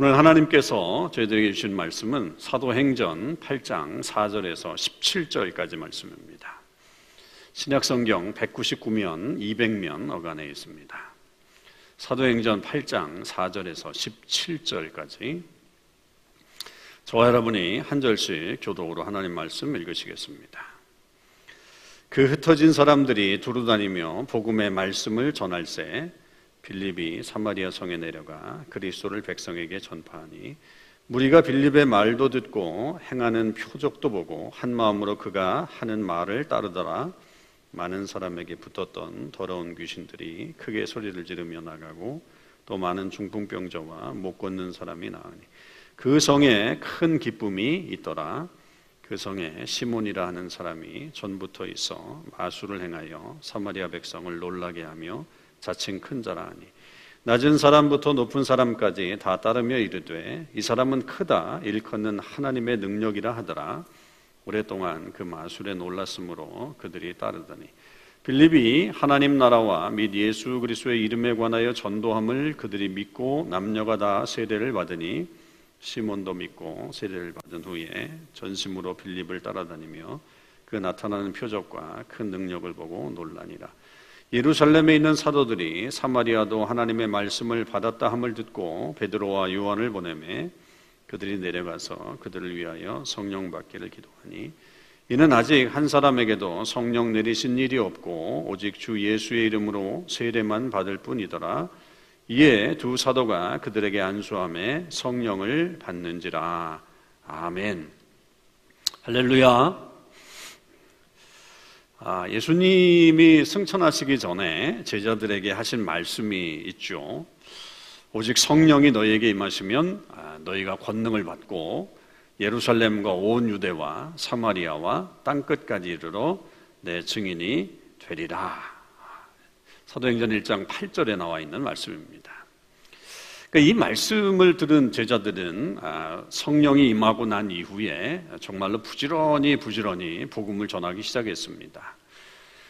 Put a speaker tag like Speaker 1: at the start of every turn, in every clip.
Speaker 1: 오늘 하나님께서 저희들에게 주신 말씀은 사도행전 8장 4절에서 17절까지 말씀입니다. 신약성경 199면, 200면 어간에 있습니다. 사도행전 8장 4절에서 17절까지 저와 여러분이 한 절씩 교독으로 하나님 말씀 읽으시겠습니다. 그 흩어진 사람들이 두루 다니며 복음의 말씀을 전할세 빌립이 사마리아 성에 내려가 그리스도를 백성에게 전파하니 무리가 빌립의 말도 듣고 행하는 표적도 보고 한 마음으로 그가 하는 말을 따르더라. 많은 사람에게 붙었던 더러운 귀신들이 크게 소리를 지르며 나가고 또 많은 중풍병자와 못 걷는 사람이 나으니 그 성에 큰 기쁨이 있더라. 그 성에 시몬이라 하는 사람이 전부터 있어 마술을 행하여 사마리아 백성을 놀라게 하며 자칭 큰 자라하니. 낮은 사람부터 높은 사람까지 다 따르며 이르되 이 사람은 크다 일컫는 하나님의 능력이라 하더라. 오랫동안 그 마술에 놀랐으므로 그들이 따르더니. 빌립이 하나님 나라와 및 예수 그리스도의 이름에 관하여 전도함을 그들이 믿고 남녀가 다 세례를 받으니 시몬도 믿고 세례를 받은 후에 전심으로 빌립을 따라다니며 그 나타나는 표적과 큰 능력을 보고 놀라니라 예루살렘에 있는 사도들이 사마리아도 하나님의 말씀을 받았다 함을 듣고 베드로와 요한을 보내매 그들이 내려가서 그들을 위하여 성령 받기를 기도하니 이는 아직 한 사람에게도 성령 내리신 일이 없고 오직 주 예수의 이름으로 세례만 받을 뿐이더라. 이에 두 사도가 그들에게 안수함에 성령을 받는지라. 아멘. 할렐루야 아, 예수님이 승천하시기 전에 제자들에게 하신 말씀이 있죠. 오직 성령이 너희에게 임하시면 아, 너희가 권능을 받고 예루살렘과 온 유대와 사마리아와 땅 끝까지 이르러 내 증인이 되리라. 사도행전 1장 8절에 나와 있는 말씀입니다. 그러니까 이 말씀을 들은 제자들은 아, 성령이 임하고 난 이후에 정말로 부지런히 부지런히 복음을 전하기 시작했습니다.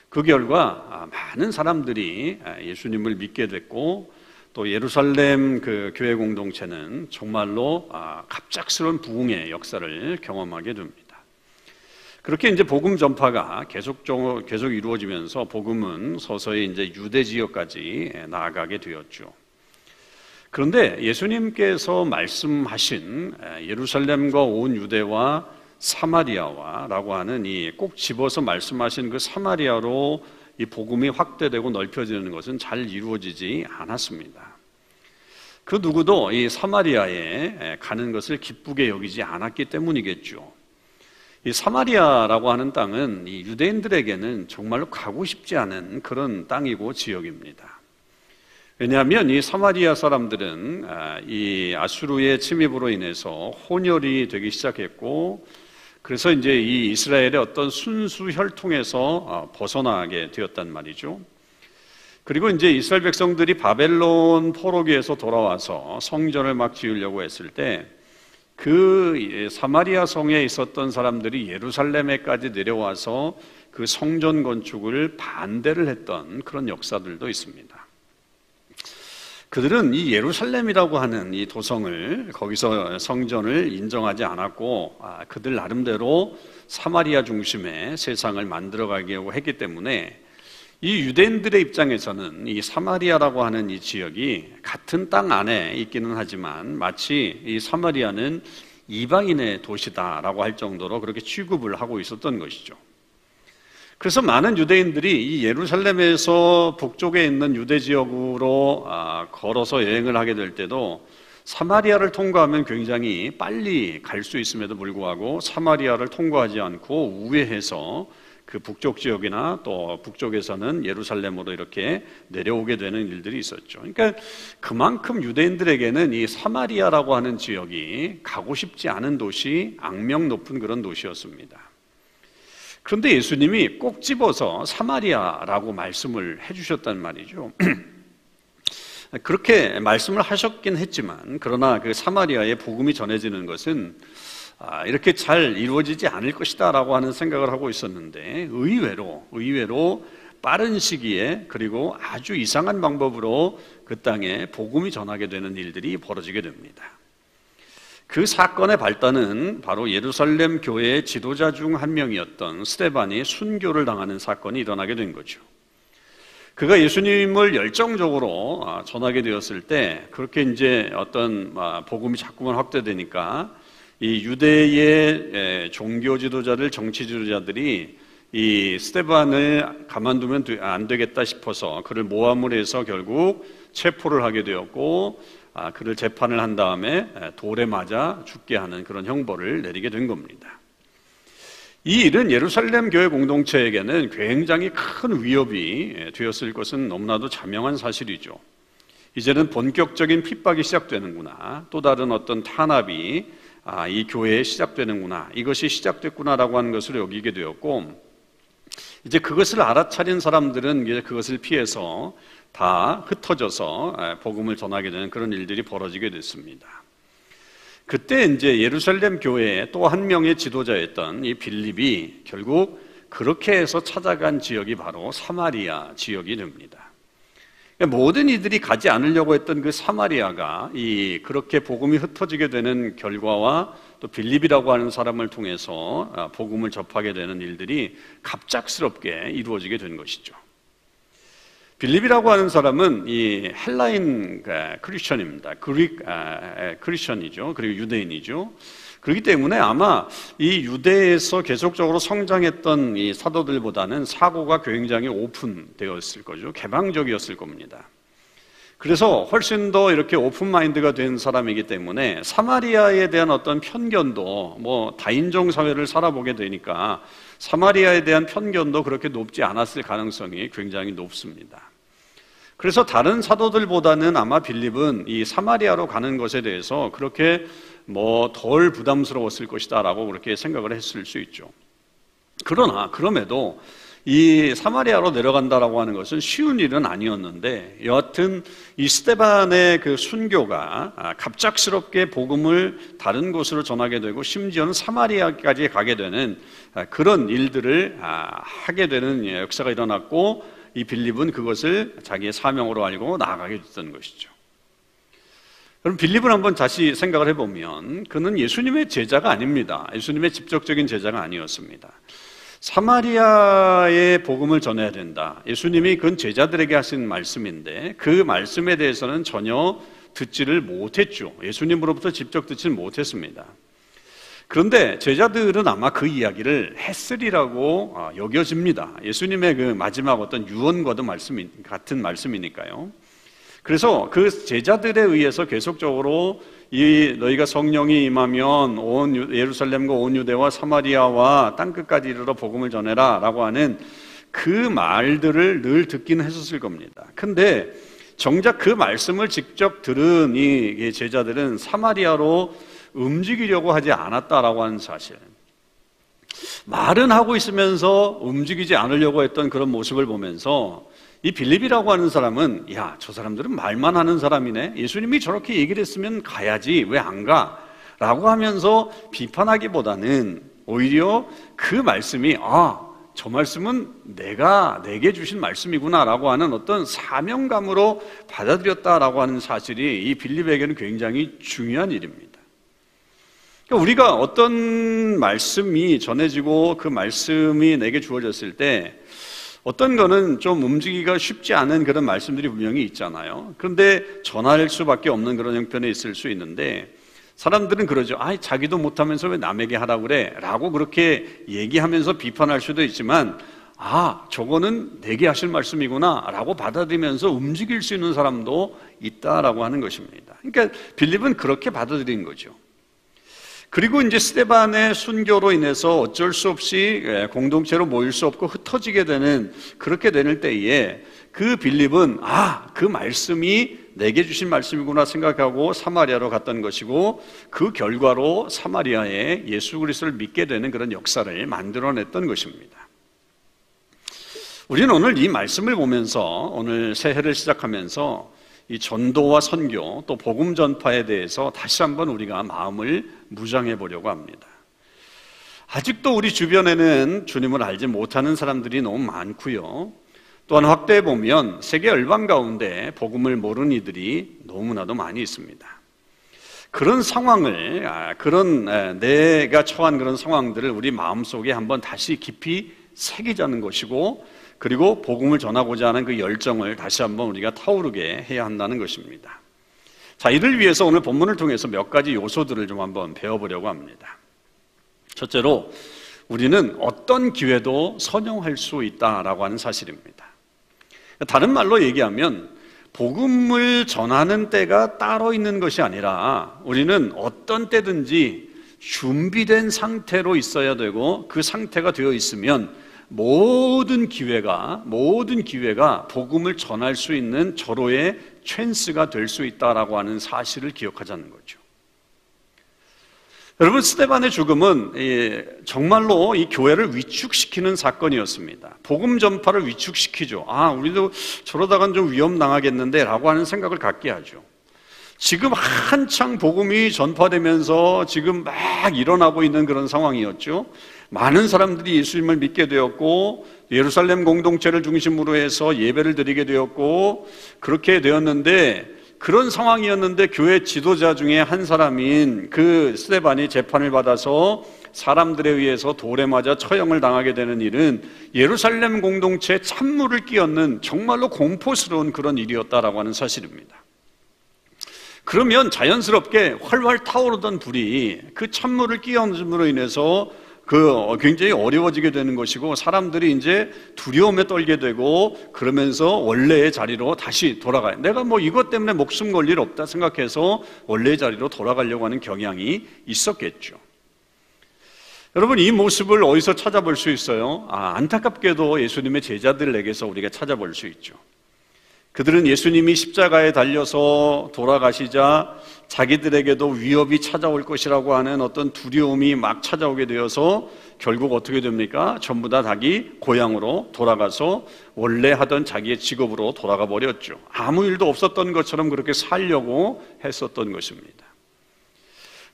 Speaker 1: 그 결과 아, 많은 사람들이 아, 예수님을 믿게 됐고 또 예루살렘 그 교회 공동체는 정말로 갑작스러운 부흥의 역사를 경험하게 됩니다. 그렇게 이제 복음 전파가 계속 계속 이루어지면서 복음은 서서히 이제 유대 지역까지 나아가게 되었죠. 그런데 예수님께서 말씀하신 예루살렘과 온 유대와 사마리아와라고 하는 이 꼭 집어서 말씀하신 그 사마리아로 이 복음이 확대되고 넓혀지는 것은 잘 이루어지지 않았습니다. 그 누구도 이 사마리아에 가는 것을 기쁘게 여기지 않았기 때문이겠죠. 이 사마리아라고 하는 땅은 이 유대인들에게는 정말로 가고 싶지 않은 그런 땅이고 지역입니다. 왜냐하면 이 사마리아 사람들은 아, 이 아수르의 침입으로 인해서 혼혈이 되기 시작했고 그래서 이제 이 이스라엘의 어떤 순수 혈통에서 아, 벗어나게 되었단 말이죠. 그리고 이제 이스라엘 백성들이 바벨론 포로기에서 돌아와서 성전을 막 지으려고 했을 때 그 사마리아 성에 있었던 사람들이 예루살렘에까지 내려와서 그 성전 건축을 반대를 했던 그런 역사들도 있습니다. 그들은 이 예루살렘이라고 하는 이 도성을 거기서 성전을 인정하지 않았고 아, 그들 나름대로 사마리아 중심의 세상을 만들어가려고 했기 때문에 이 유대인들의 입장에서는 이 사마리아라고 하는 이 지역이 같은 땅 안에 있기는 하지만 마치 이 사마리아는 이방인의 도시다라고 할 정도로 그렇게 취급을 하고 있었던 것이죠. 그래서 많은 유대인들이 이 예루살렘에서 북쪽에 있는 유대 지역으로 아, 걸어서 여행을 하게 될 때도 사마리아를 통과하면 굉장히 빨리 갈 수 있음에도 불구하고 사마리아를 통과하지 않고 우회해서 그 북쪽 지역이나 또 북쪽에서는 예루살렘으로 이렇게 내려오게 되는 일들이 있었죠. 그러니까 그만큼 유대인들에게는 이 사마리아라고 하는 지역이 가고 싶지 않은 도시, 악명 높은 그런 도시였습니다. 그런데 예수님이 꼭 집어서 사마리아라고 말씀을 해주셨단 말이죠. 그렇게 말씀을 하셨긴 했지만, 그러나 그 사마리아의 복음이 전해지는 것은 아, 이렇게 잘 이루어지지 않을 것이다라고 하는 생각을 하고 있었는데, 의외로, 의외로 빠른 시기에 그리고 아주 이상한 방법으로 그 땅에 복음이 전하게 되는 일들이 벌어지게 됩니다. 그 사건의 발단은 바로 예루살렘 교회의 지도자 중 한 명이었던 스테반이 순교를 당하는 사건이 일어나게 된 거죠. 그가 예수님을 열정적으로 아, 전하게 되었을 때 그렇게 이제 어떤 아, 복음이 자꾸만 확대되니까 이 유대의 종교 지도자들, 정치 지도자들이 이 스테반을 가만두면 안 되겠다 싶어서 그를 모함을 해서 결국 체포를 하게 되었고 아, 그를 재판을 한 다음에 돌에 맞아 죽게 하는 그런 형벌을 내리게 된 겁니다. 이 일은 예루살렘 교회 공동체에게는 굉장히 큰 위협이 되었을 것은 너무나도 자명한 사실이죠. 이제는 본격적인 핍박이 시작되는구나. 또 다른 어떤 탄압이 아, 이 교회에 시작되는구나. 이것이 시작됐구나라고 하는 것을 여기게 되었고, 이제 그것을 알아차린 사람들은 이제 그것을 피해서 다 흩어져서 복음을 전하게 되는 그런 일들이 벌어지게 됐습니다. 그때 이제 예루살렘 교회의 또한 명의 지도자였던 이 빌립이 결국 그렇게 해서 찾아간 지역이 바로 사마리아 지역이 됩니다. 그러니까 모든 이들이 가지 않으려고 했던 그 사마리아가 이 그렇게 복음이 흩어지게 되는 결과와 또 빌립이라고 하는 사람을 통해서 아, 복음을 접하게 되는 일들이 갑작스럽게 이루어지게 된 것이죠. 빌립이라고 하는 사람은 이 헬라인 크리스천입니다. Greek Christian이죠. 그리고 유대인이죠. 그렇기 때문에 아마 이 유대에서 계속적으로 성장했던 이 사도들보다는 사고가 굉장히 오픈되었을 거죠. 개방적이었을 겁니다. 그래서 훨씬 더 이렇게 오픈 마인드가 된 사람이기 때문에 사마리아에 대한 어떤 편견도 뭐 다인종 사회를 살아보게 되니까 사마리아에 대한 편견도 그렇게 높지 않았을 가능성이 굉장히 높습니다. 그래서 다른 사도들보다는 아마 빌립은 이 사마리아로 가는 것에 대해서 그렇게 뭐 덜 부담스러웠을 것이다라고 그렇게 생각을 했을 수 있죠. 그러나 그럼에도 이 사마리아로 내려간다라고 하는 것은 쉬운 일은 아니었는데 여하튼 이 스테반의 그 순교가 아, 갑작스럽게 복음을 다른 곳으로 전하게 되고 심지어는 사마리아까지 가게 되는 아, 그런 일들을 아, 하게 되는 역사가 일어났고 이 빌립은 그것을 자기의 사명으로 알고 나아가게 됐던 것이죠. 그럼 빌립을 한번 다시 생각을 해보면 그는 예수님의 제자가 아닙니다. 예수님의 직접적인 제자가 아니었습니다. 사마리아의 복음을 전해야 된다. 예수님이 그건 제자들에게 하신 말씀인데 그 말씀에 대해서는 전혀 듣지를 못했죠. 예수님으로부터 직접 듣지는 못했습니다. 그런데 제자들은 아마 그 이야기를 했으리라고 아, 여겨집니다. 예수님의 그 마지막 어떤 유언과도 말씀 같은 말씀이니까요. 그래서 그 제자들에 의해서 계속적으로 이 너희가 성령이 임하면 온 예루살렘과 온 유대와 사마리아와 땅 끝까지 이르러 복음을 전해라라고 하는 그 말들을 늘 듣긴 했었을 겁니다. 근데 정작 그 말씀을 직접 들은 이 제자들은 사마리아로 움직이려고 하지 않았다라고 하는 사실. 말은 하고 있으면서 움직이지 않으려고 했던 그런 모습을 보면서 이 빌립이라고 하는 사람은 야, 저 사람들은 말만 하는 사람이네. 예수님이 저렇게 얘기를 했으면 가야지. 왜 안 가? 라고 하면서 비판하기보다는 오히려 그 말씀이 아, 저 말씀은 내가 내게 주신 말씀이구나라고 하는 어떤 사명감으로 받아들였다라고 하는 사실이 이 빌립에게는 굉장히 중요한 일입니다. 그러니까 우리가 어떤 말씀이 전해지고 그 말씀이 내게 주어졌을 때 어떤 거는 좀 움직이기가 쉽지 않은 그런 말씀들이 분명히 있잖아요. 그런데 전할 수밖에 없는 그런 형편에 있을 수 있는데 사람들은 그러죠. 아, 자기도 못하면서 왜 남에게 하라고 그래? 라고 그렇게 얘기하면서 비판할 수도 있지만 아, 저거는 내게 하실 말씀이구나 라고 받아들이면서 움직일 수 있는 사람도 있다라고 하는 것입니다. 그러니까 빌립은 그렇게 받아들인 거죠. 그리고 이제 스테반의 순교로 인해서 어쩔 수 없이 예, 공동체로 모일 수 없고 흩어지게 되는 그렇게 되는 때에 그 빌립은 아, 그 말씀이 내게 주신 말씀이구나 생각하고 사마리아로 갔던 것이고 그 결과로 사마리아에 예수 그리스도를 믿게 되는 그런 역사를 만들어냈던 것입니다. 우리는 오늘 이 말씀을 보면서 오늘 새해를 시작하면서 이 전도와 선교 또 복음 전파에 대해서 다시 한번 우리가 마음을 무장해 보려고 합니다. 아직도 우리 주변에는 주님을 알지 못하는 사람들이 너무 많고요. 또한 확대해 보면 세계 열방 가운데 복음을 모르는 이들이 너무나도 많이 있습니다. 그런 상황을 아, 그런 내가 처한 그런 상황들을 우리 마음속에 한번 다시 깊이 새기자는 것이고 그리고 복음을 전하고자 하는 그 열정을 다시 한번 우리가 타오르게 해야 한다는 것입니다. 자, 이를 위해서 오늘 본문을 통해서 몇 가지 요소들을 좀 한번 배워보려고 합니다. 첫째로 우리는 어떤 기회도 선용할 수 있다라고 하는 사실입니다. 다른 말로 얘기하면 복음을 전하는 때가 따로 있는 것이 아니라 우리는 어떤 때든지 준비된 상태로 있어야 되고 그 상태가 되어 있으면 모든 기회가 모든 기회가 복음을 전할 수 있는 절호의 찬스가 될 수 있다라고 하는 사실을 기억하자는 거죠. 여러분 스테반의 죽음은 정말로 이 교회를 위축시키는 사건이었습니다. 복음 전파를 위축시키죠. 아, 우리도 저러다간 좀 위험 당하겠는데라고 하는 생각을 갖게 하죠. 지금 한창 복음이 전파되면서 지금 막 일어나고 있는 그런 상황이었죠. 많은 사람들이 예수님을 믿게 되었고 예루살렘 공동체를 중심으로 해서 예배를 드리게 되었고 그렇게 되었는데 그런 상황이었는데 교회 지도자 중에 한 사람인 그 스테반이 재판을 받아서 사람들에 의해서 돌에 맞아 처형을 당하게 되는 일은 예루살렘 공동체에 찬물을 끼얹는 정말로 공포스러운 그런 일이었다라고 하는 사실입니다. 그러면 자연스럽게 활활 타오르던 불이 그 찬물을 끼얹음으로 인해서 그 굉장히 어려워지게 되는 것이고 사람들이 이제 두려움에 떨게 되고 그러면서 원래의 자리로 다시 돌아가요. 내가 뭐 이것 때문에 목숨 걸 일 없다 생각해서 원래의 자리로 돌아가려고 하는 경향이 있었겠죠. 여러분 이 모습을 어디서 찾아볼 수 있어요? 아, 안타깝게도 예수님의 제자들에게서 우리가 찾아볼 수 있죠. 그들은 예수님이 십자가에 달려서 돌아가시자 자기들에게도 위협이 찾아올 것이라고 하는 어떤 두려움이 막 찾아오게 되어서 결국 어떻게 됩니까? 전부 다 자기 고향으로 돌아가서 원래 하던 자기의 직업으로 돌아가 버렸죠. 아무 일도 없었던 것처럼 그렇게 살려고 했었던 것입니다.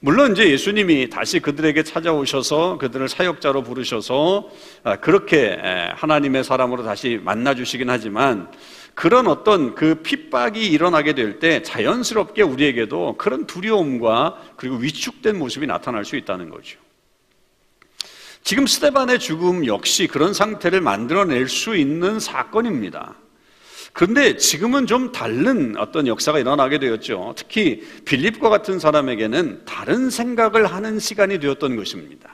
Speaker 1: 물론 이제 예수님이 다시 그들에게 찾아오셔서 그들을 사역자로 부르셔서 아, 그렇게 하나님의 사람으로 다시 만나 주시긴 하지만 그런 어떤 그 핍박이 일어나게 될 때 자연스럽게 우리에게도 그런 두려움과 그리고 위축된 모습이 나타날 수 있다는 거죠. 지금 스테반의 죽음 역시 그런 상태를 만들어낼 수 있는 사건입니다. 그런데 지금은 좀 다른 어떤 역사가 일어나게 되었죠. 특히 빌립과 같은 사람에게는 다른 생각을 하는 시간이 되었던 것입니다.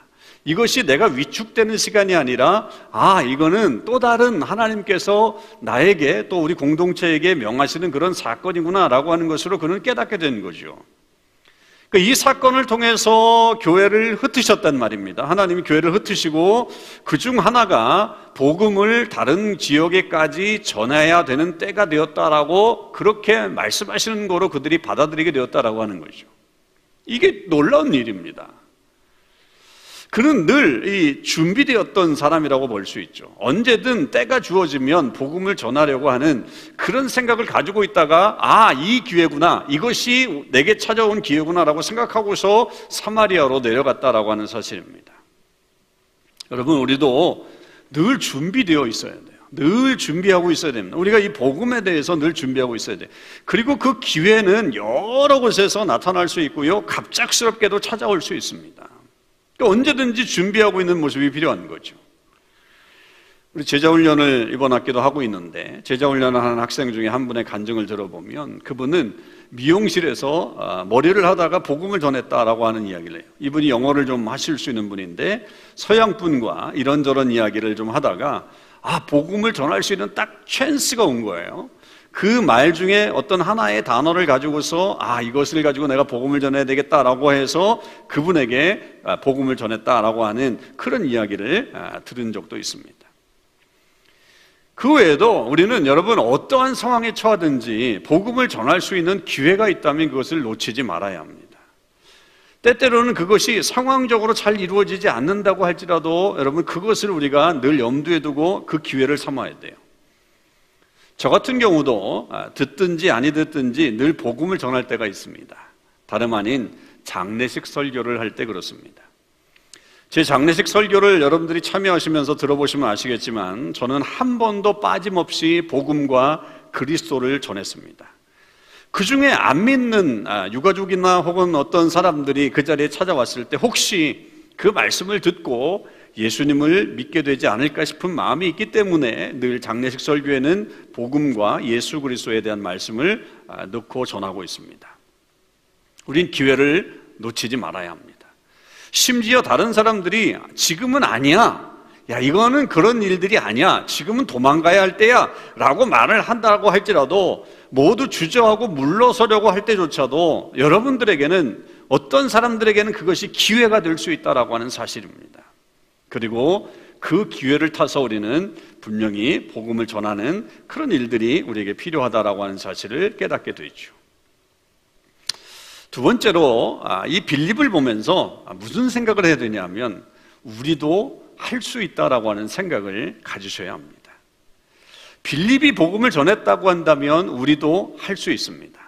Speaker 1: 이것이 내가 위축되는 시간이 아니라 아 이거는 또 다른 하나님께서 나에게 또 우리 공동체에게 명하시는 그런 사건이구나라고 하는 것으로 그는 깨닫게 된 거죠. 그러니까 이 사건을 통해서 교회를 흩으셨단 말입니다. 하나님이 교회를 흩으시고 그 중 하나가 복음을 다른 지역에까지 전해야 되는 때가 되었다라고 그렇게 말씀하시는 거로 그들이 받아들이게 되었다라고 하는 거죠. 이게 놀라운 일입니다. 그는 늘 이 준비되었던 사람이라고 볼 수 있죠. 언제든 때가 주어지면 복음을 전하려고 하는 그런 생각을 가지고 있다가 아, 이 기회구나. 이것이 내게 찾아온 기회구나라고 생각하고서 사마리아로 내려갔다라고 하는 사실입니다. 여러분, 우리도 늘 준비되어 있어야 돼요. 늘 준비하고 있어야 됩니다. 우리가 이 복음에 대해서 늘 준비하고 있어야 돼요. 그리고 그 기회는 여러 곳에서 나타날 수 있고요. 갑작스럽게도 찾아올 수 있습니다. 그러니까 언제든지 준비하고 있는 모습이 필요한 거죠. 우리 제자훈련을 이번 학기도 하고 있는데 제자훈련을 하는 학생 중에 한 분의 간증을 들어보면 그분은 미용실에서 아, 머리를 하다가 복음을 전했다라고 하는 이야기를 해요. 이분이 영어를 좀 하실 수 있는 분인데 서양 분과 이런저런 이야기를 좀 하다가 아 복음을 전할 수 있는 딱 찬스가 온 거예요. 그 말 중에 어떤 하나의 단어를 가지고서 아 이것을 가지고 내가 복음을 전해야 되겠다라고 해서 그분에게 아, 복음을 전했다라고 하는 그런 이야기를 아, 들은 적도 있습니다. 그 외에도 우리는 여러분 어떠한 상황에 처하든지 복음을 전할 수 있는 기회가 있다면 그것을 놓치지 말아야 합니다. 때때로는 그것이 상황적으로 잘 이루어지지 않는다고 할지라도 여러분 그것을 우리가 늘 염두에 두고 그 기회를 삼아야 돼요. 저 같은 경우도 아, 듣든지 아니 듣든지 늘 복음을 전할 때가 있습니다. 다름 아닌 장례식 설교를 할 때 그렇습니다. 제 장례식 설교를 여러분들이 참여하시면서 들어보시면 아시겠지만 저는 한 번도 빠짐없이 복음과 그리스도를 전했습니다. 그 중에 안 믿는 아, 유가족이나 혹은 어떤 사람들이 그 자리에 찾아왔을 때 혹시 그 말씀을 듣고 예수님을 믿게 되지 않을까 싶은 마음이 있기 때문에 늘 장례식 설교에는 복음과 예수 그리스도에 대한 말씀을 아, 넣고 전하고 있습니다. 우린 기회를 놓치지 말아야 합니다. 심지어 다른 사람들이 지금은 아니야. 야, 이거는 그런 일들이 아니야. 지금은 도망가야 할 때야. 라고 말을 한다고 할지라도 모두 주저하고 물러서려고 할 때조차도 여러분들에게는 어떤 사람들에게는 그것이 기회가 될 수 있다라고 하는 사실입니다. 그리고 그 기회를 타서 우리는 분명히 복음을 전하는 그런 일들이 우리에게 필요하다라고 하는 사실을 깨닫게 되죠. 두 번째로 아, 이 빌립을 보면서 무슨 생각을 해야 되냐면 우리도 할 수 있다라고 하는 생각을 가지셔야 합니다. 빌립이 복음을 전했다고 한다면 우리도 할 수 있습니다.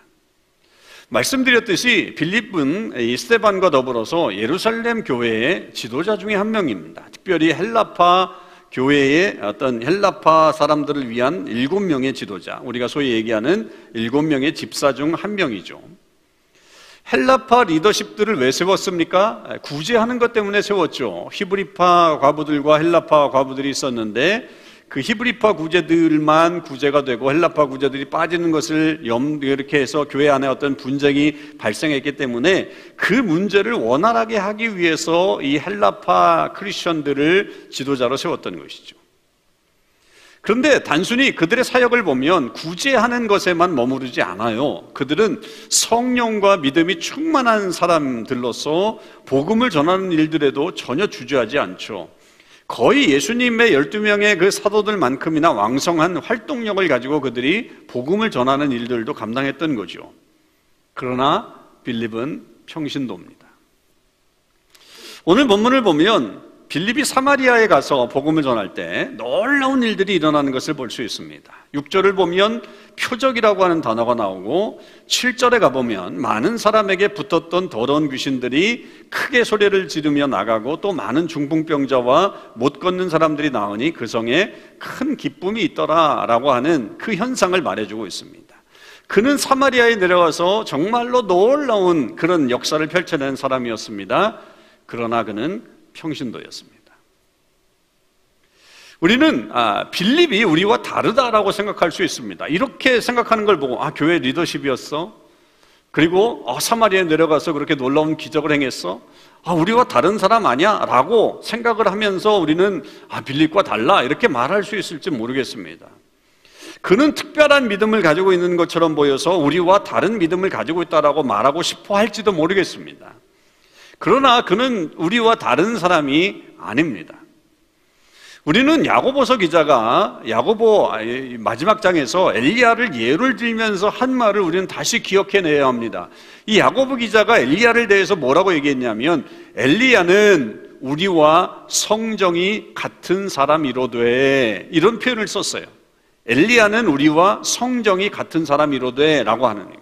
Speaker 1: 말씀드렸듯이 빌립은 이스테반과 더불어서 예루살렘 교회의 지도자 중에 한 명입니다. 특별히 헬라파 교회의 어떤 헬라파 사람들을 위한 일곱 명의 지도자, 우리가 소위 얘기하는 일곱 명의 집사 중 한 명이죠. 헬라파 리더십들을 왜 세웠습니까? 구제하는 것 때문에 세웠죠. 히브리파 과부들과 헬라파 과부들이 있었는데 그 히브리파 구제들만 구제가 되고 헬라파 구제들이 빠지는 것을 염 이렇게 해서 교회 안에 어떤 분쟁이 발생했기 때문에 그 문제를 원활하게 하기 위해서 이 헬라파 크리스천들을 지도자로 세웠던 것이죠. 그런데 단순히 그들의 사역을 보면 구제하는 것에만 머무르지 않아요. 그들은 성령과 믿음이 충만한 사람들로서 복음을 전하는 일들에도 전혀 주저하지 않죠. 거의 예수님의 12명의 그 사도들만큼이나 왕성한 활동력을 가지고 그들이 복음을 전하는 일들도 감당했던 거죠. 그러나 빌립은 평신도입니다. 오늘 본문을 보면 빌립이 사마리아에 가서 복음을 전할 때 놀라운 일들이 일어나는 것을 볼 수 있습니다. 6절을 보면 표적이라고 하는 단어가 나오고 7절에 가보면 많은 사람에게 붙었던 더러운 귀신들이 크게 소리를 지르며 나가고 또 많은 중풍병자와 못 걷는 사람들이 나오니 그 성에 큰 기쁨이 있더라라고 하는 그 현상을 말해주고 있습니다. 그는 사마리아에 내려와서 정말로 놀라운 그런 역사를 펼쳐낸 사람이었습니다. 그러나 그는 평신도였습니다. 우리는 아, 빌립이 우리와 다르다라고 생각할 수 있습니다. 이렇게 생각하는 걸 보고 아 교회 리더십이었어. 그리고 아, 사마리아에 내려가서 그렇게 놀라운 기적을 행했어. 아 우리와 다른 사람 아니야?라고 생각을 하면서 우리는 아 빌립과 달라 이렇게 말할 수 있을지 모르겠습니다. 그는 특별한 믿음을 가지고 있는 것처럼 보여서 우리와 다른 믿음을 가지고 있다라고 말하고 싶어 할지도 모르겠습니다. 그러나 그는 우리와 다른 사람이 아닙니다. 우리는 야고보서 기자가 야고보 마지막 장에서 엘리야를 예를 들면서 한 말을 우리는 다시 기억해내야 합니다. 이 야고보 기자가 엘리야를 대해서 뭐라고 얘기했냐면 엘리야는 우리와 성정이 같은 사람이로돼 이런 표현을 썼어요. 엘리야는 우리와 성정이 같은 사람이로돼라고 하는 거예요.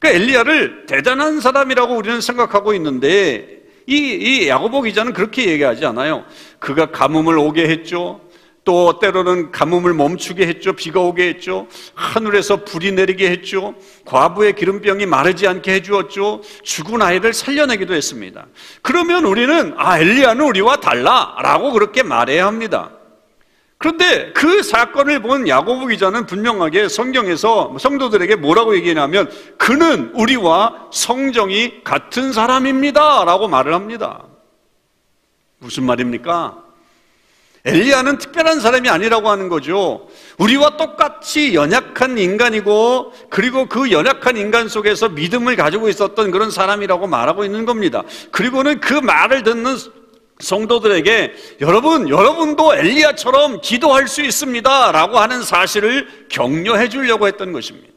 Speaker 1: 그러니까 엘리야를 대단한 사람이라고 우리는 생각하고 있는데 이, 이 야고보 기자는 그렇게 얘기하지 않아요. 그가 가뭄을 오게 했죠. 또 때로는 가뭄을 멈추게 했죠. 비가 오게 했죠. 하늘에서 불이 내리게 했죠. 과부의 기름병이 마르지 않게 해주었죠. 죽은 아이를 살려내기도 했습니다. 그러면 우리는 아 엘리야는 우리와 달라라고 그렇게 말해야 합니다. 그런데 그 사건을 본 야고보 기자는 분명하게 성경에서 성도들에게 뭐라고 얘기하냐면 그는 우리와 성정이 같은 사람입니다. 라고 말을 합니다. 무슨 말입니까? 엘리야는 특별한 사람이 아니라고 하는 거죠. 우리와 똑같이 연약한 인간이고, 그리고 그 연약한 인간 속에서 믿음을 가지고 있었던 그런 사람이라고 말하고 있는 겁니다. 그리고는 그 말을 듣는 성도들에게 여러분, 여러분도 엘리야처럼 기도할 수 있습니다. 라고 하는 사실을 격려해 주려고 했던 것입니다.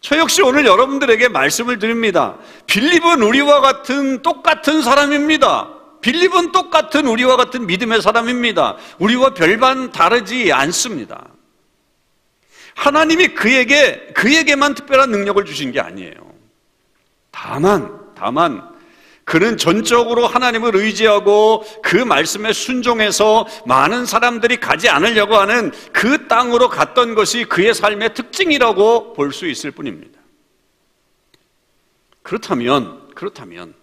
Speaker 1: 저 역시 오늘 여러분들에게 말씀을 드립니다. 빌립은 우리와 같은 똑같은 사람입니다. 빌립은 똑같은 우리와 같은 믿음의 사람입니다. 우리와 별반 다르지 않습니다. 하나님이 그에게, 그에게만 특별한 능력을 주신 게 아니에요. 다만, 다만, 그 그는 전적으로 하나님을 의지하고 그 말씀에 순종해서 많은 사람들이 가지 않으려고 하는 그 땅으로 갔던 것이 그의 삶의 특징이라고 볼 수 있을 뿐입니다. 그렇다면, 그렇다면,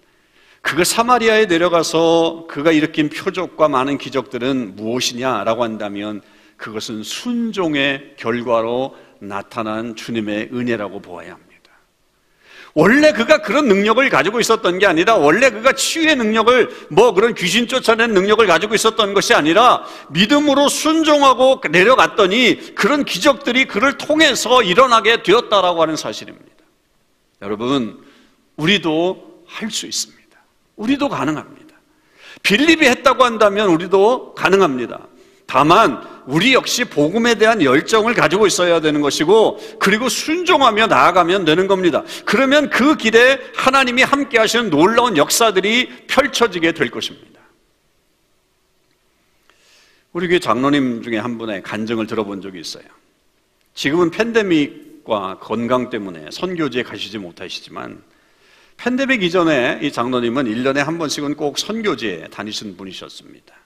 Speaker 1: 그가 사마리아에 내려가서 그가 일으킨 표적과 많은 기적들은 무엇이냐라고 한다면 그것은 순종의 결과로 나타난 주님의 은혜라고 보아야 합니다. 원래 그가 그런 능력을 가지고 있었던 게 아니라 원래 그가 치유의 능력을 뭐 그런 귀신 쫓아낸 능력을 가지고 있었던 것이 아니라 믿음으로 순종하고 내려갔더니 그런 기적들이 그를 통해서 일어나게 되었다라고 하는 사실입니다. 여러분, 우리도 할 수 있습니다. 우리도 가능합니다. 빌립이 했다고 한다면 우리도 가능합니다. 다만 우리 역시 복음에 대한 열정을 가지고 있어야 되는 것이고 그리고 순종하며 나아가면 되는 겁니다. 그러면 그 길에 하나님이 함께 하시는 놀라운 역사들이 펼쳐지게 될 것입니다. 우리 교회 장로님 중에 한 분의 간증을 들어본 적이 있어요. 지금은 팬데믹과 건강 때문에 선교지에 가시지 못하시지만 팬데믹 이전에 이 장로님은 1년에 한 번씩은 꼭 선교지에 다니신 분이셨습니다.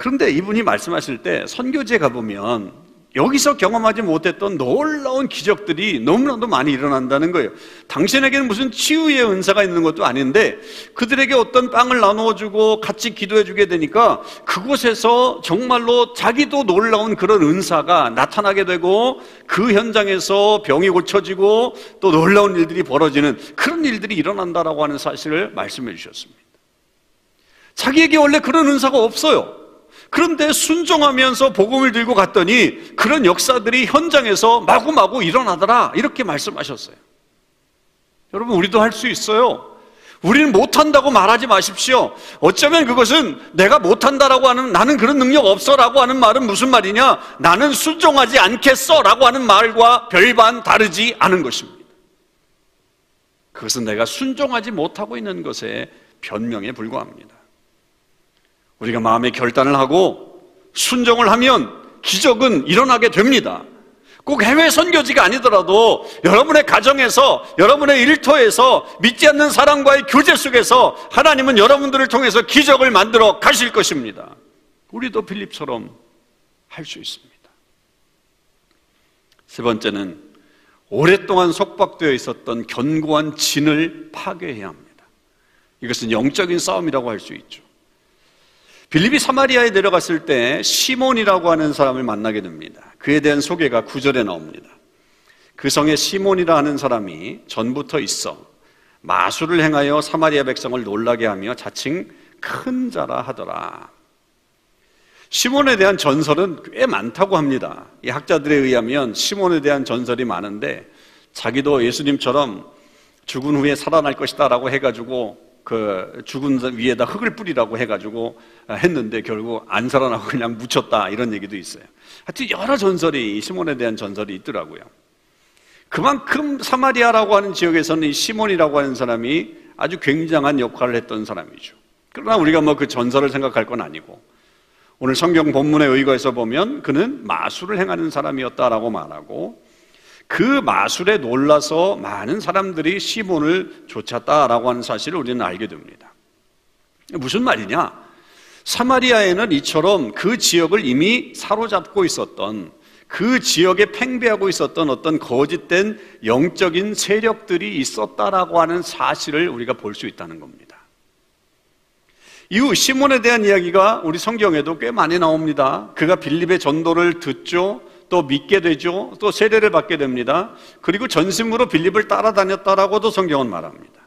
Speaker 1: 그런데 이분이 말씀하실 때 선교지에 가보면 여기서 경험하지 못했던 놀라운 기적들이 너무나도 많이 일어난다는 거예요. 당신에게는 무슨 치유의 은사가 있는 것도 아닌데 그들에게 어떤 빵을 나누어주고 같이 기도해주게 되니까 그곳에서 정말로 자기도 놀라운 그런 은사가 나타나게 되고 그 현장에서 병이 고쳐지고 또 놀라운 일들이 벌어지는 그런 일들이 일어난다라고 하는 사실을 말씀해 주셨습니다. 자기에게 원래 그런 은사가 없어요. 그런데 순종하면서 복음을 들고 갔더니 그런 역사들이 현장에서 마구마구 일어나더라. 이렇게 말씀하셨어요. 여러분, 우리도 할 수 있어요. 우리는 못한다고 말하지 마십시오. 어쩌면 그것은 내가 못한다라고 하는 나는 그런 능력 없어라고 하는 말은 무슨 말이냐? 나는 순종하지 않겠어라고 하는 말과 별반 다르지 않은 것입니다. 그것은 내가 순종하지 못하고 있는 것에 변명에 불과합니다. 우리가 마음의 결단을 하고 순종을 하면 기적은 일어나게 됩니다. 꼭 해외 선교지가 아니더라도 여러분의 가정에서 여러분의 일터에서 믿지 않는 사람과의 교제 속에서 하나님은 여러분들을 통해서 기적을 만들어 가실 것입니다. 우리도 필립처럼 할 수 있습니다. 세 번째는 오랫동안 속박되어 있었던 견고한 진을 파괴해야 합니다. 이것은 영적인 싸움이라고 할 수 있죠. 빌립이 사마리아에 내려갔을 때 시몬이라고 하는 사람을 만나게 됩니다. 그에 대한 소개가 구절에 나옵니다. 그 성에 시몬이라 하는 사람이 전부터 있어 마술을 행하여 사마리아 백성을 놀라게 하며 자칭 큰 자라 하더라. 시몬에 대한 전설은 꽤 많다고 합니다. 이 학자들에 의하면 시몬에 대한 전설이 많은데 자기도 예수님처럼 죽은 후에 살아날 것이다라고 해가지고 그 죽은 위에다 흙을 뿌리라고 해가지고 했는데 결국 안 살아나고 그냥 묻혔다 이런 얘기도 있어요. 하여튼 여러 전설이 시몬에 대한 전설이 있더라고요. 그만큼 사마리아라고 하는 지역에서는 이 시몬이라고 하는 사람이 아주 굉장한 역할을 했던 사람이죠. 그러나 우리가 뭐 그 전설을 생각할 건 아니고 오늘 성경 본문에 의거해서 보면 그는 마술을 행하는 사람이었다라고 말하고 그 마술에 놀라서 많은 사람들이 시몬을 쫓았다라고 하는 사실을 우리는 알게 됩니다. 무슨 말이냐? 사마리아에는 이처럼 그 지역을 이미 사로잡고 있었던 그 지역에 팽배하고 있었던 어떤 거짓된 영적인 세력들이 있었다라고 하는 사실을 우리가 볼 수 있다는 겁니다. 이후 시몬에 대한 이야기가 우리 성경에도 꽤 많이 나옵니다. 그가 빌립의 전도를 듣죠. 또 믿게 되죠. 또 세례를 받게 됩니다. 그리고 전심으로 빌립을 따라다녔다라고도 성경은 말합니다.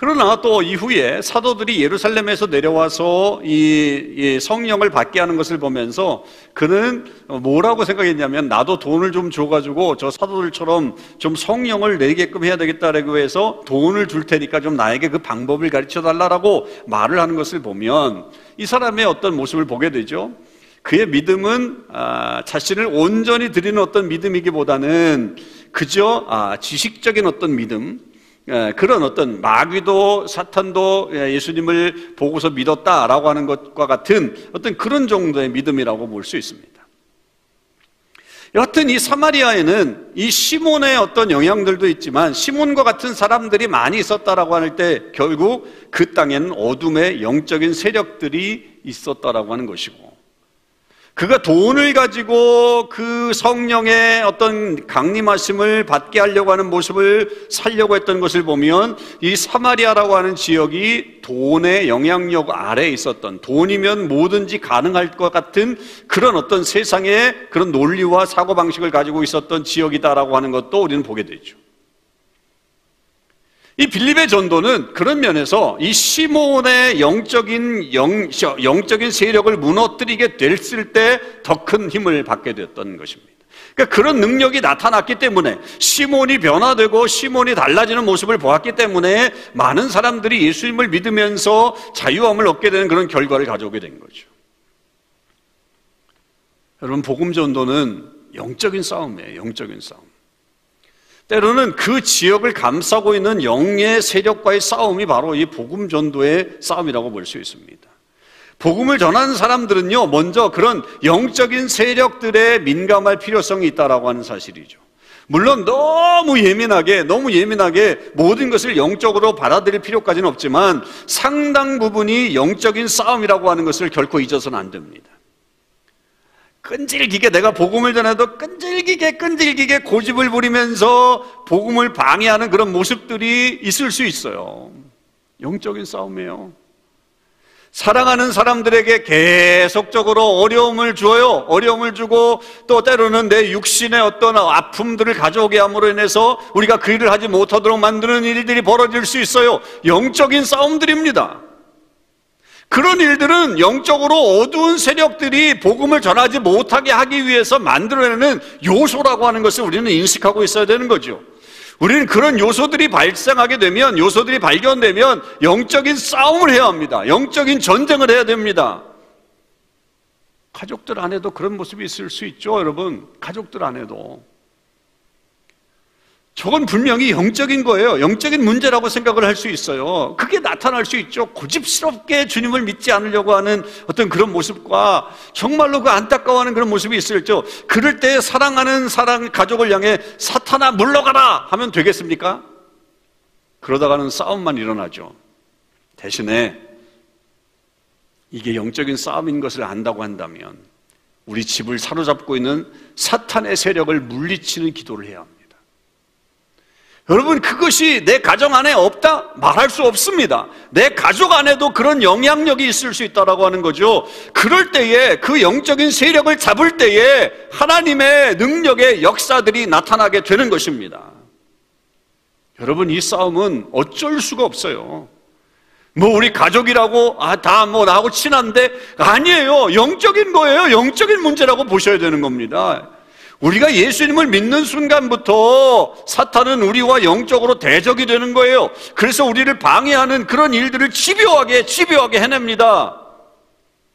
Speaker 1: 그러나 또 이후에 사도들이 예루살렘에서 내려와서 이, 이, 성령을 받게 하는 것을 보면서 그는 뭐라고 생각했냐면 나도 돈을 좀 줘가지고 저 사도들처럼 좀 성령을 내게끔 해야 되겠다라고 해서 돈을 줄 테니까 좀 나에게 그 방법을 가르쳐 달라라고 말을 하는 것을 보면 이 사람의 어떤 모습을 보게 되죠. 그의 믿음은 아, 자신을 온전히 드리는 어떤 믿음이기보다는 그저 아, 지식적인 어떤 믿음, 그런 어떤 마귀도 사탄도 예수님을 보고서 믿었다라고 하는 것과 같은 어떤 그런 정도의 믿음이라고 볼 수 있습니다. 여하튼 이 사마리아에는 이 시몬의 어떤 영향들도 있지만 시몬과 같은 사람들이 많이 있었다라고 할 때 결국 그 땅에는 어둠의 영적인 세력들이 있었다라고 하는 것이고 그가 돈을 가지고 그 성령의 어떤 강림하심을 받게 하려고 하는 모습을 살려고 했던 것을 보면 이 사마리아라고 하는 지역이 돈의 영향력 아래에 있었던 돈이면 뭐든지 가능할 것 같은 그런 어떤 세상의 그런 논리와 사고방식을 가지고 있었던 지역이다라고 하는 것도 우리는 보게 되죠. 이 빌립의 전도는 그런 면에서 이 시몬의 영적인 영, 영적인 세력을 무너뜨리게 됐을 때 더 큰 힘을 받게 됐던 것입니다. 그러니까 그런 능력이 나타났기 때문에 시몬이 변화되고 시몬이 달라지는 모습을 보았기 때문에 많은 사람들이 예수님을 믿으면서 자유함을 얻게 되는 그런 결과를 가져오게 된 거죠. 여러분 복음 전도는 영적인 싸움이에요. 영적인 싸움. 때로는 그 지역을 감싸고 있는 영의 세력과의 싸움이 바로 이 복음 전도의 싸움이라고 볼 수 있습니다. 복음을 전하는 사람들은요, 먼저 그런 영적인 세력들에 민감할 필요성이 있다라고 하는 사실이죠. 물론 너무 예민하게, 너무 예민하게 모든 것을 영적으로 받아들일 필요까지는 없지만 상당 부분이 영적인 싸움이라고 하는 것을 결코 잊어서는 안 됩니다. 끈질기게 내가 복음을 전해도 끈질기게 끈질기게 고집을 부리면서 복음을 방해하는 그런 모습들이 있을 수 있어요. 영적인 싸움이에요. 사랑하는 사람들에게 계속적으로 어려움을 줘요. 어려움을 주고 또 때로는 내 육신의 어떤 아픔들을 가져오게 함으로 인해서 우리가 그 일을 하지 못하도록 만드는 일들이 벌어질 수 있어요. 영적인 싸움들입니다. 그런 일들은 영적으로 어두운 세력들이 복음을 전하지 못하게 하기 위해서 만들어내는 요소라고 하는 것을 우리는 인식하고 있어야 되는 거죠. 우리는 그런 요소들이 발생하게 되면, 요소들이 발견되면 영적인 싸움을 해야 합니다. 영적인 전쟁을 해야 됩니다. 가족들 안에도 그런 모습이 있을 수 있죠, 여러분. 가족들 안에도. 저건 분명히 영적인 거예요. 영적인 문제라고 생각을 할 수 있어요. 그게 나타날 수 있죠. 고집스럽게 주님을 믿지 않으려고 하는 어떤 그런 모습과 정말로 그 안타까워하는 그런 모습이 있을죠. 그럴 때 사랑하는 사랑 가족을 향해 사탄아 물러가라 하면 되겠습니까? 그러다가는 싸움만 일어나죠. 대신에 이게 영적인 싸움인 것을 안다고 한다면 우리 집을 사로잡고 있는 사탄의 세력을 물리치는 기도를 해야 합니다. 여러분 그것이 내 가정 안에 없다? 말할 수 없습니다. 내 가족 안에도 그런 영향력이 있을 수 있다라고 하는 거죠. 그럴 때에 그 영적인 세력을 잡을 때에 하나님의 능력의 역사들이 나타나게 되는 것입니다. 여러분 이 싸움은 어쩔 수가 없어요. 뭐 우리 가족이라고 아 다 뭐 나하고 친한데 아니에요. 영적인 거예요. 영적인 문제라고 보셔야 되는 겁니다. 우리가 예수님을 믿는 순간부터 사탄은 우리와 영적으로 대적이 되는 거예요. 그래서 우리를 방해하는 그런 일들을 집요하게, 집요하게 해냅니다.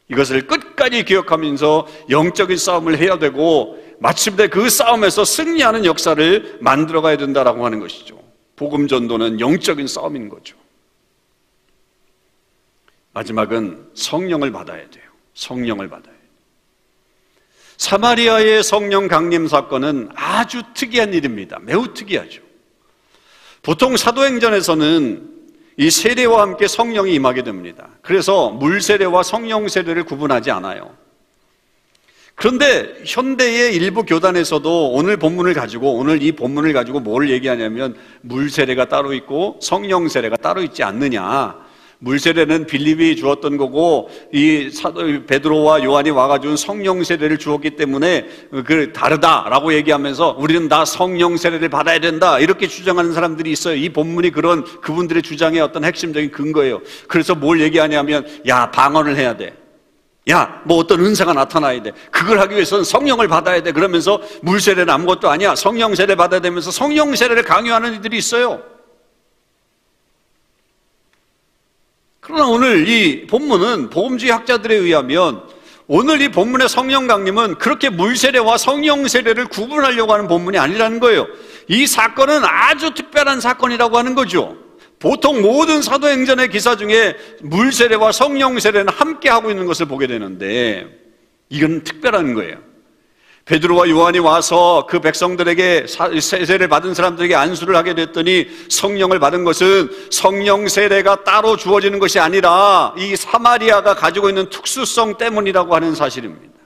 Speaker 1: 이것을 끝까지 기억하면서 영적인 싸움을 해야 되고 마침내 그 싸움에서 승리하는 역사를 만들어 가야 된다라고 하는 것이죠. 복음 전도는 영적인 싸움인 거죠. 마지막은 성령을 받아야 돼요. 성령을 받아야 돼요. 사마리아의 성령 강림 사건은 아주 특이한 일입니다. 매우 특이하죠. 보통 사도행전에서는 이 세례와 함께 성령이 임하게 됩니다. 그래서 물 세례와 성령 세례를 구분하지 않아요. 그런데 현대의 일부 교단에서도 오늘 본문을 가지고 오늘 이 본문을 가지고 뭘 얘기하냐면 물 세례가 따로 있고 성령 세례가 따로 있지 않느냐. 물세례는 빌립이 주었던 거고 이 베드로와 요한이 와가지고 성령 세례를 주었기 때문에 그 다르다라고 얘기하면서 우리는 다 성령 세례를 받아야 된다 이렇게 주장하는 사람들이 있어요. 이 본문이 그런 그분들의 주장의 어떤 핵심적인 근거예요. 그래서 뭘 얘기하냐면 야 방언을 해야 돼. 야, 뭐 어떤 은사가 나타나야 돼. 그걸 하기 위해서는 성령을 받아야 돼. 그러면서 물세례는 아무것도 아니야. 성령 세례 받아야 되면서 성령 세례를 강요하는 이들이 있어요. 그러나 오늘 이 본문은 복음주의 학자들에 의하면 오늘 이 본문의 성령 강림은 그렇게 물세례와 성령 세례를 구분하려고 하는 본문이 아니라는 거예요. 이 사건은 아주 특별한 사건이라고 하는 거죠. 보통 모든 사도행전의 기사 중에 물세례와 성령 세례는 함께 하고 있는 것을 보게 되는데 이건 특별한 거예요. 베드로와 요한이 와서 그 백성들에게 세례를 받은 사람들에게 안수를 하게 됐더니 성령을 받은 것은 성령 세례가 따로 주어지는 것이 아니라 이 사마리아가 가지고 있는 특수성 때문이라고 하는 사실입니다.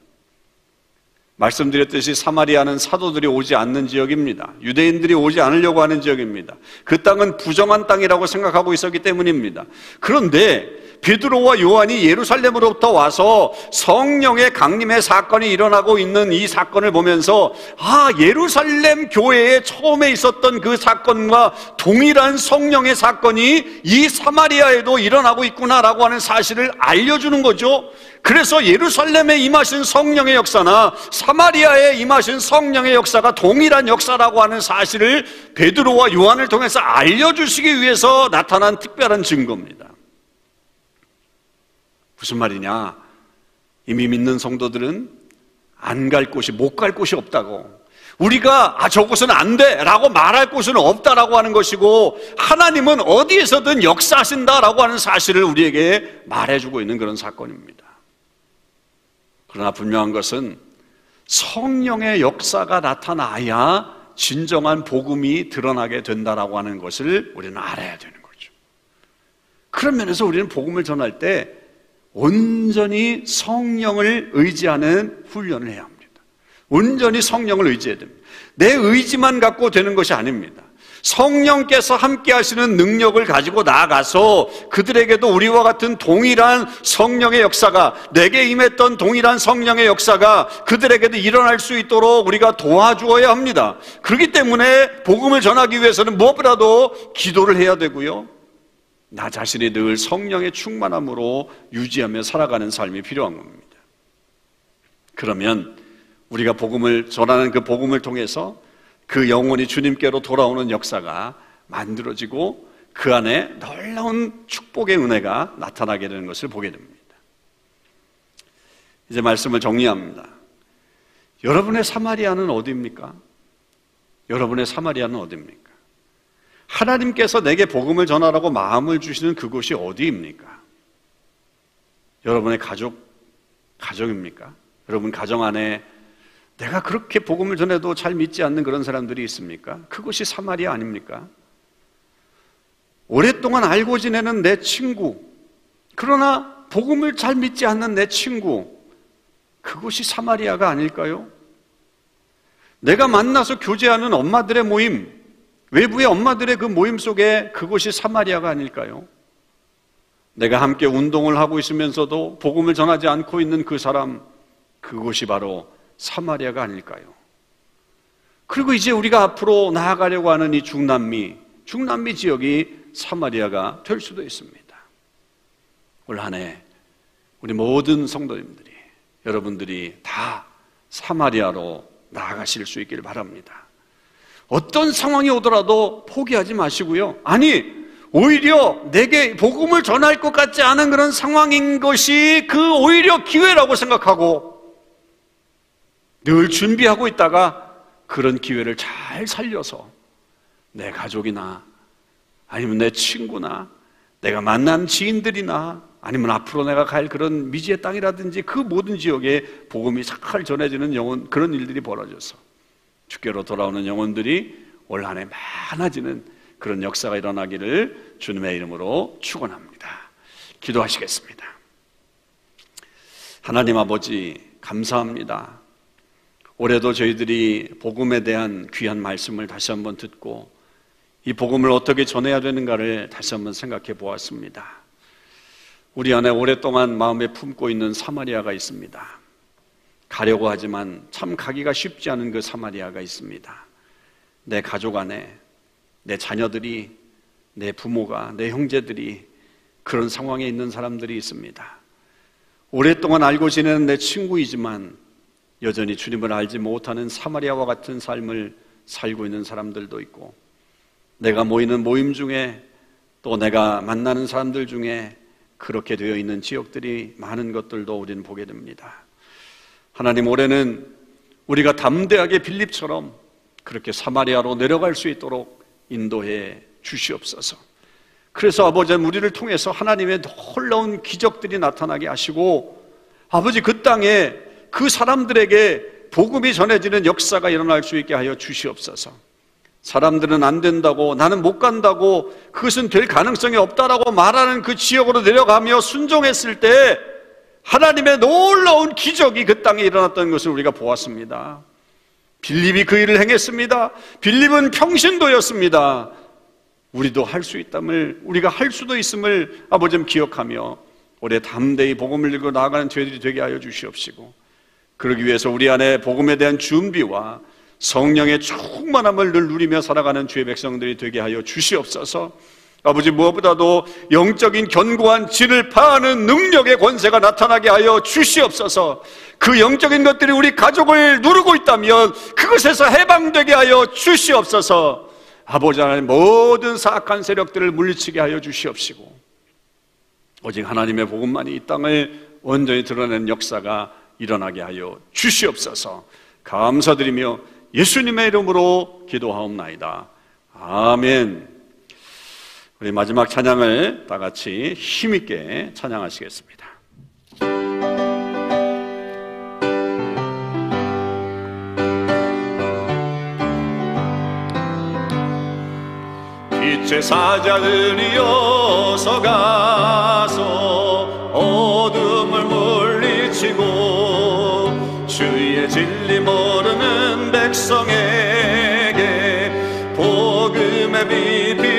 Speaker 1: 말씀드렸듯이 사마리아는 사도들이 오지 않는 지역입니다. 유대인들이 오지 않으려고 하는 지역입니다. 그 땅은 부정한 땅이라고 생각하고 있었기 때문입니다. 그런데 베드로와 요한이 예루살렘으로부터 와서 성령의 강림의 사건이 일어나고 있는 이 사건을 보면서 아 예루살렘 교회에 처음에 있었던 그 사건과 동일한 성령의 사건이 이 사마리아에도 일어나고 있구나라고 하는 사실을 알려주는 거죠. 그래서 예루살렘에 임하신 성령의 역사나 사마리아에 임하신 성령의 역사가 동일한 역사라고 하는 사실을 베드로와 요한을 통해서 알려주시기 위해서 나타난 특별한 증거입니다. 무슨 말이냐? 이미 믿는 성도들은 안 갈 곳이 못 갈 곳이 없다고. 우리가 아 저곳은 안 돼 라고 말할 곳은 없다라고 하는 것이고 하나님은 어디에서든 역사하신다라고 하는 사실을 우리에게 말해주고 있는 그런 사건입니다. 그러나 분명한 것은 성령의 역사가 나타나야 진정한 복음이 드러나게 된다라고 하는 것을 우리는 알아야 되는 거죠. 그런 면에서 우리는 복음을 전할 때 온전히 성령을 의지하는 훈련을 해야 합니다. 온전히 성령을 의지해야 됩니다. 내 의지만 갖고 되는 것이 아닙니다. 성령께서 함께 하시는 능력을 가지고 나아가서 그들에게도 우리와 같은 동일한 성령의 역사가 내게 임했던 동일한 성령의 역사가 그들에게도 일어날 수 있도록 우리가 도와주어야 합니다. 그렇기 때문에 복음을 전하기 위해서는 무엇보다도 기도를 해야 되고요. 나 자신이 늘 성령의 충만함으로 유지하며 살아가는 삶이 필요한 겁니다. 그러면 우리가 복음을 전하는 그 복음을 통해서 그 영혼이 주님께로 돌아오는 역사가 만들어지고 그 안에 놀라운 축복의 은혜가 나타나게 되는 것을 보게 됩니다. 이제 말씀을 정리합니다. 여러분의 사마리아는 어디입니까? 여러분의 사마리아는 어디입니까? 하나님께서 내게 복음을 전하라고 마음을 주시는 그곳이 어디입니까? 여러분의 가족, 가족입니까? 여러분 가정 안에 내가 그렇게 복음을 전해도 잘 믿지 않는 그런 사람들이 있습니까? 그것이 사마리아 아닙니까? 오랫동안 알고 지내는 내 친구, 그러나 복음을 잘 믿지 않는 내 친구, 그것이 사마리아가 아닐까요? 내가 만나서 교제하는 엄마들의 모임, 외부의 엄마들의 그 모임 속에 그것이 사마리아가 아닐까요? 내가 함께 운동을 하고 있으면서도 복음을 전하지 않고 있는 그 사람, 그것이 바로 사마리아가 아닐까요? 그리고 이제 우리가 앞으로 나아가려고 하는 이 중남미, 중남미 지역이 사마리아가 될 수도 있습니다. 올 한 해 우리 모든 성도님들이 여러분들이 다 사마리아로 나아가실 수 있길 바랍니다. 어떤 상황이 오더라도 포기하지 마시고요. 아니, 오히려 내게 복음을 전할 것 같지 않은 그런 상황인 것이 그 오히려 기회라고 생각하고 늘 준비하고 있다가 그런 기회를 잘 살려서 내 가족이나 아니면 내 친구나 내가 만난 지인들이나 아니면 앞으로 내가 갈 그런 미지의 땅이라든지 그 모든 지역에 복음이 잘 전해지는 영혼 그런 일들이 벌어져서 주께로 돌아오는 영혼들이 올 한해 많아지는 그런 역사가 일어나기를 주님의 이름으로 축원합니다. 기도하시겠습니다. 하나님 아버지 감사합니다. 올해도 저희들이 복음에 대한 귀한 말씀을 다시 한번 듣고 이 복음을 어떻게 전해야 되는가를 다시 한번 생각해 보았습니다. 우리 안에 오랫동안 마음에 품고 있는 사마리아가 있습니다. 가려고 하지만 참 가기가 쉽지 않은 그 사마리아가 있습니다. 내 가족 안에 내 자녀들이 내 부모가 내 형제들이 그런 상황에 있는 사람들이 있습니다. 오랫동안 알고 지내는 내 친구이지만 여전히 주님을 알지 못하는 사마리아와 같은 삶을 살고 있는 사람들도 있고 내가 모이는 모임 중에 또 내가 만나는 사람들 중에 그렇게 되어 있는 지역들이 많은 것들도 우리는 보게 됩니다. 하나님 올해는 우리가 담대하게 빌립처럼 그렇게 사마리아로 내려갈 수 있도록 인도해 주시옵소서. 그래서 아버지 우리를 통해서 하나님의 놀라운 기적들이 나타나게 하시고 아버지 그 땅에 그 사람들에게 복음이 전해지는 역사가 일어날 수 있게 하여 주시옵소서. 사람들은 안 된다고 나는 못 간다고 그것은 될 가능성이 없다라고 말하는 그 지역으로 내려가며 순종했을 때 하나님의 놀라운 기적이 그 땅에 일어났던 것을 우리가 보았습니다. 빌립이 그 일을 행했습니다. 빌립은 평신도였습니다. 우리도 할 수 있담을 우리가 할 수도 있음을 아버지 기억하며 올해 담대히 복음을 읽고 나아가는 저희들이 되게 하여 주시옵시고 그러기 위해서 우리 안에 복음에 대한 준비와 성령의 충만함을 늘 누리며 살아가는 주의 백성들이 되게 하여 주시옵소서. 아버지 무엇보다도 영적인 견고한 진을 파하는 능력의 권세가 나타나게 하여 주시옵소서. 그 영적인 것들이 우리 가족을 누르고 있다면 그것에서 해방되게 하여 주시옵소서. 아버지 하나님 모든 사악한 세력들을 물리치게 하여 주시옵시고 오직 하나님의 복음만이 이 땅을 온전히 드러낸 역사가 일어나게 하여 주시옵소서. 감사드리며 예수님의 이름으로 기도하옵나이다. 아멘. 우리 마지막 찬양을 다 같이 힘있게 찬양하시겠습니다. 빛의 사자들이어서 가서 어둠을 물리치고 주의 진리 모르는 백성에게 복음의 빛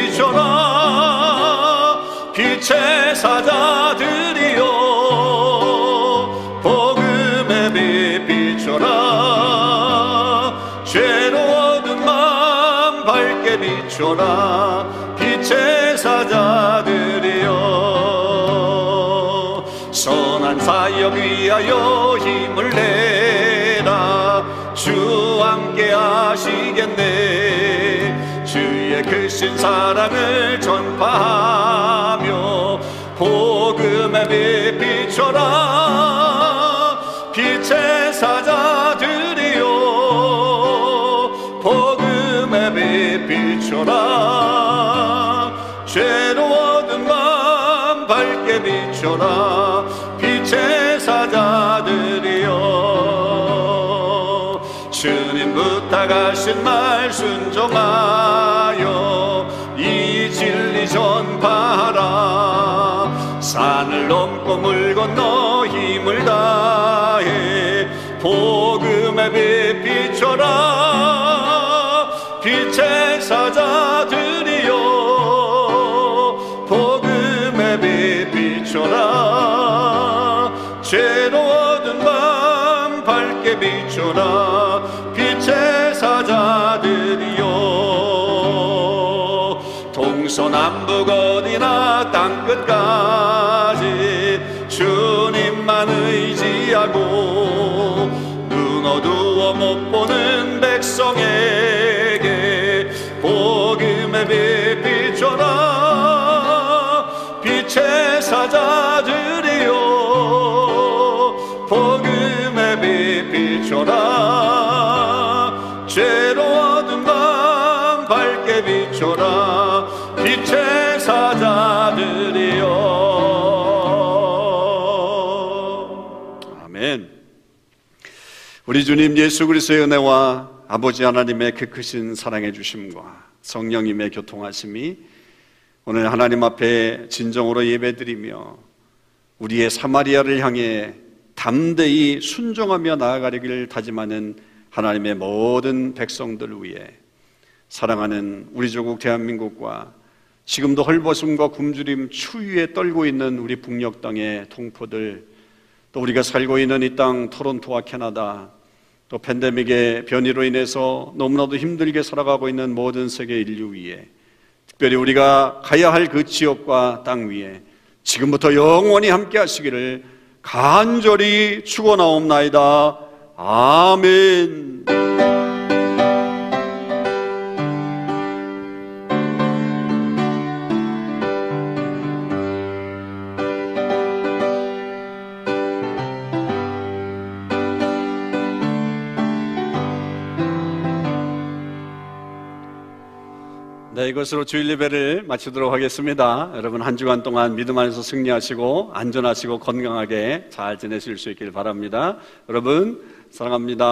Speaker 1: 비춰라 빛의 사자들이여 복음의 빛 비춰라. 죄로워둔 맘 밝게 비춰라. 빛의 사자들이여 선한 사역 위하여 힘을 내라. 주 함께 하시겠네. 주의 크신 사랑을 전파하며 복음의 빛 비춰라 빛의 사자들이여 복음의 빛 비춰라 죄로워둔 맘 밝게 비춰라 빛의 사자들이여. 주님 부탁하신 말 순종하여 이 진리 전파하라 산을 넘고 물 건너 힘을 다해. 복음의 빛 비춰라 우리 주님 예수 그리스도의 은혜와 아버지 하나님의 그 크신 사랑해 주심과 성령님의 교통하심이 오늘 하나님 앞에 진정으로 예배드리며 우리의 사마리아를 향해 담대히 순종하며 나아가기를 다짐하는 하나님의 모든 백성들을 위해 사랑하는 우리 조국 대한민국과 지금도 헐벗음과 굶주림 추위에 떨고 있는 우리 북녘 땅의 동포들 또 우리가 살고 있는 이 땅 토론토와 캐나다 또 팬데믹의 변이로 인해서 너무나도 힘들게 살아가고 있는 모든 세계 인류 위에 특별히 우리가 가야 할 그 지역과 땅 위에 지금부터 영원히 함께 하시기를 간절히 축원하옵나이다. 아멘. 이것으로 주일 예배를 마치도록 하겠습니다. 여러분 한 주간 동안 믿음 안에서 승리하시고 안전하시고 건강하게 잘 지내실 수 있길 바랍니다. 여러분 사랑합니다.